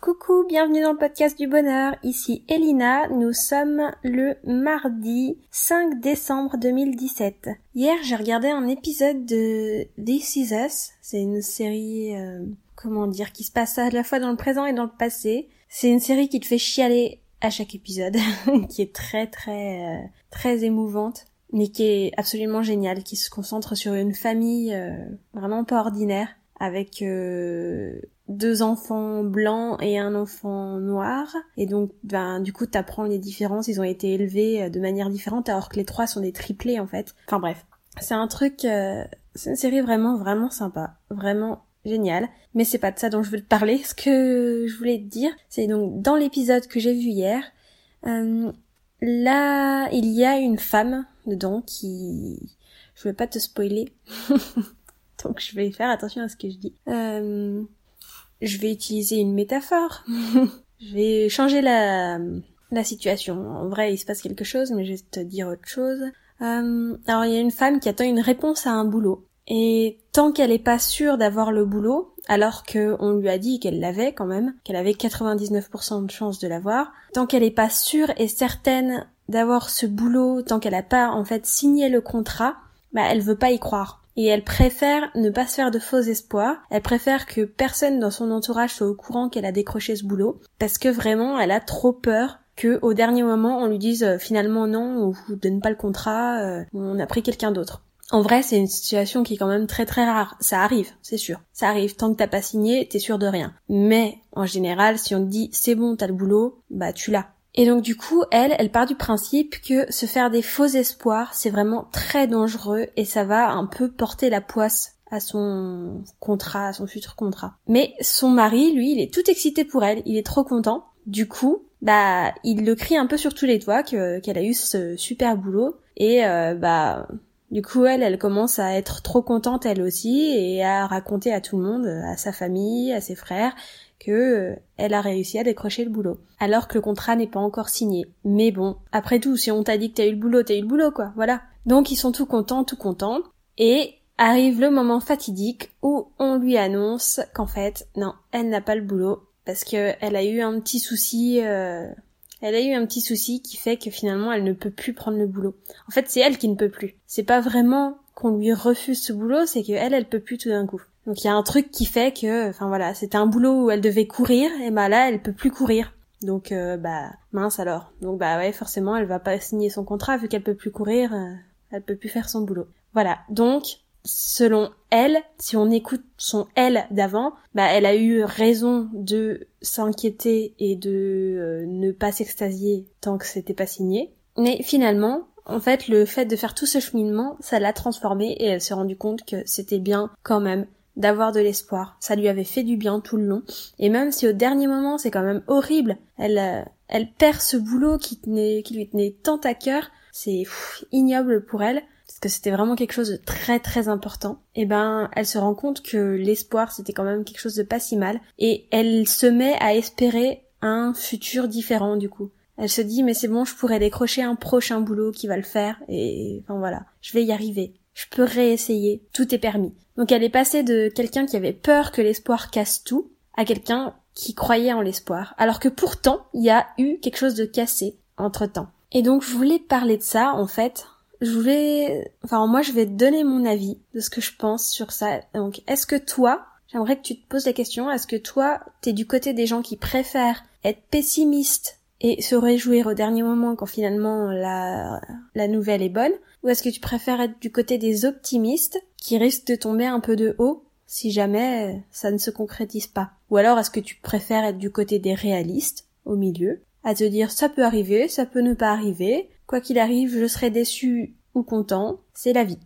Coucou, bienvenue dans le podcast du bonheur. Ici Elina. Nous sommes le mardi 5 décembre 2017. Hier, j'ai regardé un épisode de This Is Us. C'est une série, euh, comment dire, qui se passe à la fois dans le présent et dans le passé. C'est une série qui te fait chialer à chaque épisode, qui est très très euh, très émouvante, mais qui est absolument géniale, qui se concentre sur une famille euh, vraiment pas ordinaire avec deux enfants blancs et un enfant noir. Et donc, ben, du coup, t'apprends les différences. Ils ont été élevés euh, de manière différente, alors que les trois sont des triplés, en fait. Enfin bref. C'est un truc, euh, c'est une série vraiment, vraiment sympa. Vraiment génial. Mais c'est pas de ça dont je veux te parler. Ce que je voulais te dire, c'est donc dans l'épisode que j'ai vu hier, euh, là, il y a une femme dedans qui... Je vais pas te spoiler. donc je vais faire attention à ce que je dis. Euh, je vais utiliser une métaphore. je vais changer la, la situation. En vrai, il se passe quelque chose, mais je vais te dire autre chose. Euh, alors, il y a une femme qui attend une réponse à un boulot. Et tant qu'elle n'est pas sûre d'avoir le boulot, alors qu'on lui a dit qu'elle l'avait quand même, qu'elle avait 99% de chance de l'avoir, tant qu'elle n'est pas sûre et certaine d'avoir ce boulot, tant qu'elle n'a pas en fait signé le contrat, bah elle veut pas y croire et elle préfère ne pas se faire de faux espoirs. Elle préfère que personne dans son entourage soit au courant qu'elle a décroché ce boulot parce que vraiment elle a trop peur que au dernier moment on lui dise euh, finalement non, on vous donne pas le contrat, euh, on a pris quelqu'un d'autre. En vrai, c'est une situation qui est quand même très très rare. Ça arrive, c'est sûr. Ça arrive. Tant que t'as pas signé, t'es sûr de rien. Mais, en général, si on te dit c'est bon, t'as le boulot, bah tu l'as. Et donc du coup, elle, elle part du principe que se faire des faux espoirs, c'est vraiment très dangereux et ça va un peu porter la poisse à son contrat, à son futur contrat. Mais son mari, lui, il est tout excité pour elle, il est trop content. Du coup, bah, il le crie un peu sur tous les toits qu'elle a eu ce super boulot et euh, bah du coup, elle, elle commence à être trop contente elle aussi et à raconter à tout le monde, à sa famille, à ses frères, que euh, elle a réussi à décrocher le boulot. Alors que le contrat n'est pas encore signé. Mais bon, après tout, si on t'a dit que t'as eu le boulot, t'as eu le boulot, quoi, voilà. Donc ils sont tout contents, tout contents. Et arrive le moment fatidique où on lui annonce qu'en fait, non, elle n'a pas le boulot. Parce que elle a eu un petit souci, euh, elle a eu un petit souci qui fait que finalement elle ne peut plus prendre le boulot. En fait, c'est elle qui ne peut plus. C'est pas vraiment qu'on lui refuse ce boulot, c'est que elle, elle peut plus tout d'un coup. Donc il y a un truc qui fait que, enfin voilà, c'était un boulot où elle devait courir, et bah là elle peut plus courir. Donc euh, bah mince alors. Donc bah ouais forcément elle va pas signer son contrat vu qu'elle peut plus courir, euh, elle peut plus faire son boulot. Voilà. Donc selon elle, si on écoute son elle d'avant, bah elle a eu raison de s'inquiéter et de euh, ne pas s'extasier tant que c'était pas signé. Mais finalement, en fait, le fait de faire tout ce cheminement, ça l'a transformée et elle s'est rendue compte que c'était bien quand même d'avoir de l'espoir. Ça lui avait fait du bien tout le long. Et même si au dernier moment c'est quand même horrible, elle, euh, elle perd ce boulot qui, tenait, qui lui tenait tant à cœur, c'est ignoble pour elle, parce que c'était vraiment quelque chose de très très important. Et ben, elle se rend compte que l'espoir c'était quand même quelque chose de pas si mal, et elle se met à espérer un futur différent du coup. Elle se dit mais c'est bon, je pourrais décrocher un prochain boulot qui va le faire, et enfin voilà, je vais y arriver je peux réessayer, tout est permis. Donc elle est passée de quelqu'un qui avait peur que l'espoir casse tout à quelqu'un qui croyait en l'espoir. Alors que pourtant, il y a eu quelque chose de cassé entre temps. Et donc je voulais parler de ça en fait. Je voulais, enfin moi je vais donner mon avis de ce que je pense sur ça. Donc est-ce que toi, j'aimerais que tu te poses la question, est-ce que toi t'es du côté des gens qui préfèrent être pessimistes et se réjouir au dernier moment quand finalement la, la nouvelle est bonne ou est-ce que tu préfères être du côté des optimistes qui risquent de tomber un peu de haut si jamais ça ne se concrétise pas? Ou alors est-ce que tu préfères être du côté des réalistes, au milieu, à te dire ça peut arriver, ça peut ne pas arriver, quoi qu'il arrive, je serai déçu ou content, c'est la vie.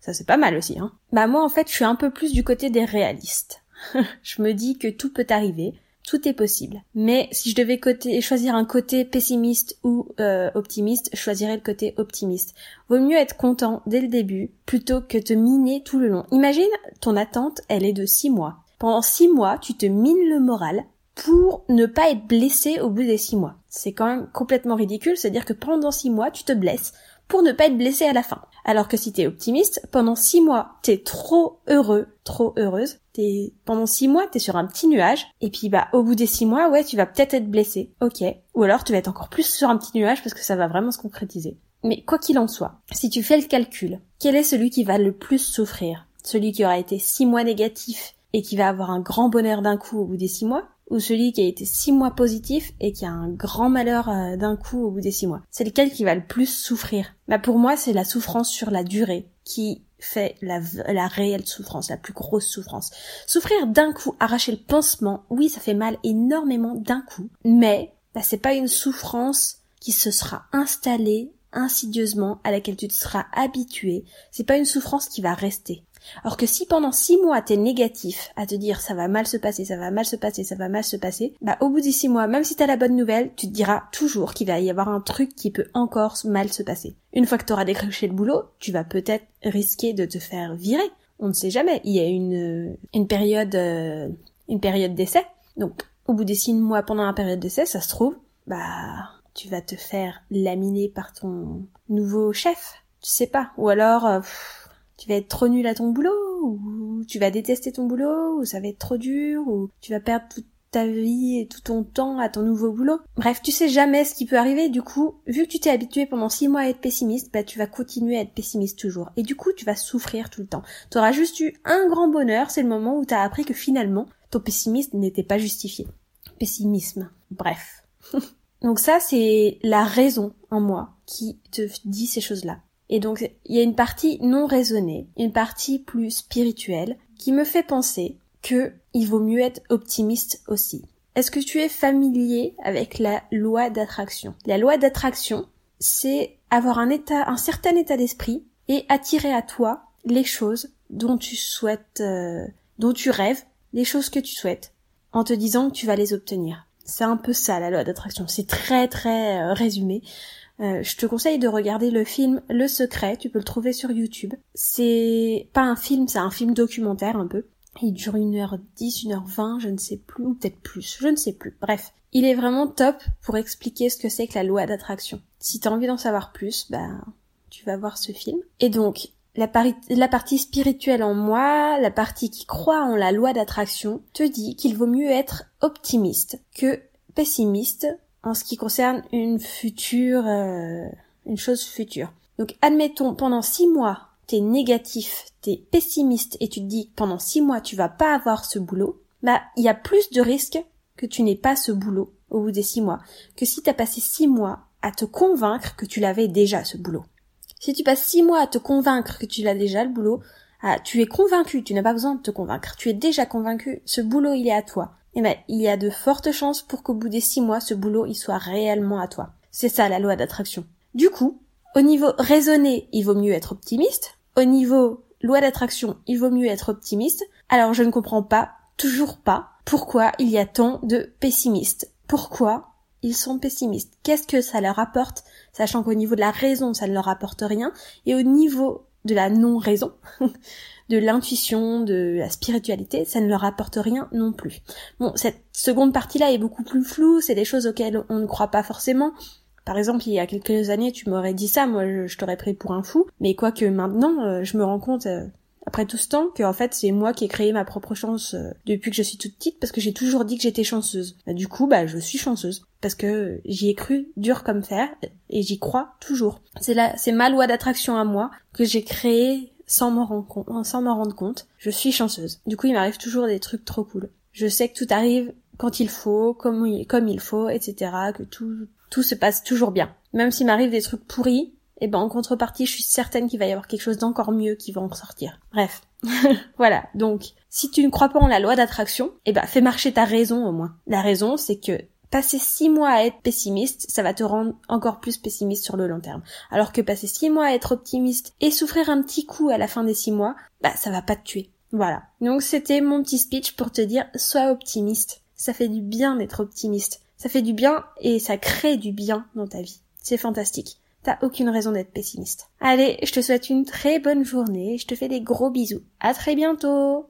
Ça c'est pas mal aussi, hein. Bah moi en fait je suis un peu plus du côté des réalistes. je me dis que tout peut arriver, tout est possible. Mais si je devais choisir un côté pessimiste ou euh, optimiste, je choisirais le côté optimiste. Vaut mieux être content dès le début plutôt que te miner tout le long. Imagine, ton attente, elle est de six mois. Pendant six mois, tu te mines le moral pour ne pas être blessé au bout des six mois. C'est quand même complètement ridicule, c'est-à-dire que pendant six mois, tu te blesses pour ne pas être blessé à la fin. Alors que si t'es optimiste, pendant six mois, t'es trop heureux, trop heureuse. T'es, pendant six mois, t'es sur un petit nuage. Et puis, bah, au bout des six mois, ouais, tu vas peut-être être blessé. Ok. Ou alors, tu vas être encore plus sur un petit nuage parce que ça va vraiment se concrétiser. Mais quoi qu'il en soit, si tu fais le calcul, quel est celui qui va le plus souffrir? Celui qui aura été six mois négatif et qui va avoir un grand bonheur d'un coup au bout des six mois? Ou celui qui a été six mois positif et qui a un grand malheur euh, d'un coup au bout des six mois C'est lequel qui va le plus souffrir? Bah pour moi c'est la souffrance sur la durée qui fait la, la réelle souffrance, la plus grosse souffrance. Souffrir d'un coup, arracher le pansement, oui ça fait mal énormément d'un coup, mais bah, c'est pas une souffrance qui se sera installée insidieusement, à laquelle tu te seras habitué. C'est pas une souffrance qui va rester. Alors que si pendant six mois t'es négatif à te dire ça va mal se passer, ça va mal se passer, ça va mal se passer, bah au bout des six mois, même si t'as la bonne nouvelle, tu te diras toujours qu'il va y avoir un truc qui peut encore mal se passer. Une fois que t'auras décroché le boulot, tu vas peut-être risquer de te faire virer. On ne sait jamais. Il y a une une période euh, une période d'essai. Donc au bout des six mois pendant la période d'essai, ça se trouve, bah tu vas te faire laminer par ton nouveau chef. Tu sais pas. Ou alors euh, tu vas être trop nul à ton boulot, ou tu vas détester ton boulot, ou ça va être trop dur, ou tu vas perdre toute ta vie et tout ton temps à ton nouveau boulot. Bref, tu sais jamais ce qui peut arriver, du coup, vu que tu t'es habitué pendant six mois à être pessimiste, bah tu vas continuer à être pessimiste toujours. Et du coup, tu vas souffrir tout le temps. Tu auras juste eu un grand bonheur, c'est le moment où t'as appris que finalement, ton pessimisme n'était pas justifié. Pessimisme. Bref. Donc ça, c'est la raison en moi qui te dit ces choses-là. Et donc, il y a une partie non raisonnée, une partie plus spirituelle, qui me fait penser que il vaut mieux être optimiste aussi. Est-ce que tu es familier avec la loi d'attraction? La loi d'attraction, c'est avoir un état, un certain état d'esprit et attirer à toi les choses dont tu souhaites, euh, dont tu rêves, les choses que tu souhaites, en te disant que tu vas les obtenir. C'est un peu ça la loi d'attraction. C'est très très euh, résumé. Euh, je te conseille de regarder le film Le Secret, tu peux le trouver sur YouTube. C'est pas un film, c'est un film documentaire un peu. Il dure 1h10, 1h20, je ne sais plus, ou peut-être plus, je ne sais plus. Bref, il est vraiment top pour expliquer ce que c'est que la loi d'attraction. Si t'as envie d'en savoir plus, bah tu vas voir ce film. Et donc, la, la, partie spirituelle en moi, la partie qui croit en la loi d'attraction, te dit qu'il vaut mieux être optimiste que pessimiste en ce qui concerne une future, euh, une chose future. Donc admettons pendant six mois t'es négatif, t'es pessimiste et tu te dis pendant six mois tu vas pas avoir ce boulot, bah il y a plus de risques que tu n'aies pas ce boulot au bout des six mois que si t'as passé six mois à te convaincre que tu l'avais déjà ce boulot. Si tu passes six mois à te convaincre que tu l'as déjà le boulot, ah, tu es convaincu, tu n'as pas besoin de te convaincre, tu es déjà convaincu, ce boulot il est à toi eh ben, il y a de fortes chances pour qu'au bout des six mois, ce boulot, il soit réellement à toi. C'est ça la loi d'attraction. Du coup, au niveau raisonné, il vaut mieux être optimiste. Au niveau loi d'attraction, il vaut mieux être optimiste. Alors je ne comprends pas, toujours pas, pourquoi il y a tant de pessimistes. Pourquoi ils sont pessimistes? Qu'est-ce que ça leur apporte? Sachant qu'au niveau de la raison, ça ne leur apporte rien. Et au niveau de la non-raison, de l'intuition, de la spiritualité, ça ne leur apporte rien non plus. Bon, cette seconde partie-là est beaucoup plus floue, c'est des choses auxquelles on ne croit pas forcément. Par exemple, il y a quelques années, tu m'aurais dit ça, moi je, t'aurais pris pour un fou, mais quoique maintenant, euh, je me rends compte, euh, après tout ce temps, que en fait c'est moi qui ai créé ma propre chance euh, depuis que je suis toute petite, parce que j'ai toujours dit que j'étais chanceuse. Bah, du coup, bah je suis chanceuse, parce que j'y ai cru dur comme fer, et j'y crois toujours. C'est là, c'est ma loi d'attraction à moi que j'ai créé sans m'en rendre rendre compte. Je suis chanceuse. Du coup, il m'arrive toujours des trucs trop cool. Je sais que tout arrive quand il faut, comme il, comme il faut, etc. Que tout, tout se passe toujours bien. Même s'il m'arrive des trucs pourris, eh ben en contrepartie, je suis certaine qu'il va y avoir quelque chose d'encore mieux qui va en ressortir. Bref. voilà. Donc, si tu ne crois pas en la loi d'attraction, eh ben fais marcher ta raison au moins. La raison, c'est que passer six mois à être pessimiste, ça va te rendre encore plus pessimiste sur le long terme. Alors que passer six mois à être optimiste et souffrir un petit coup à la fin des six mois, bah ça va pas te tuer. Voilà. Donc c'était mon petit speech pour te dire sois optimiste. Ça fait du bien d'être optimiste. Ça fait du bien et ça crée du bien dans ta vie. C'est fantastique. T'as aucune raison d'être pessimiste. Allez, je te souhaite une très bonne journée, je te fais des gros bisous. À très bientôt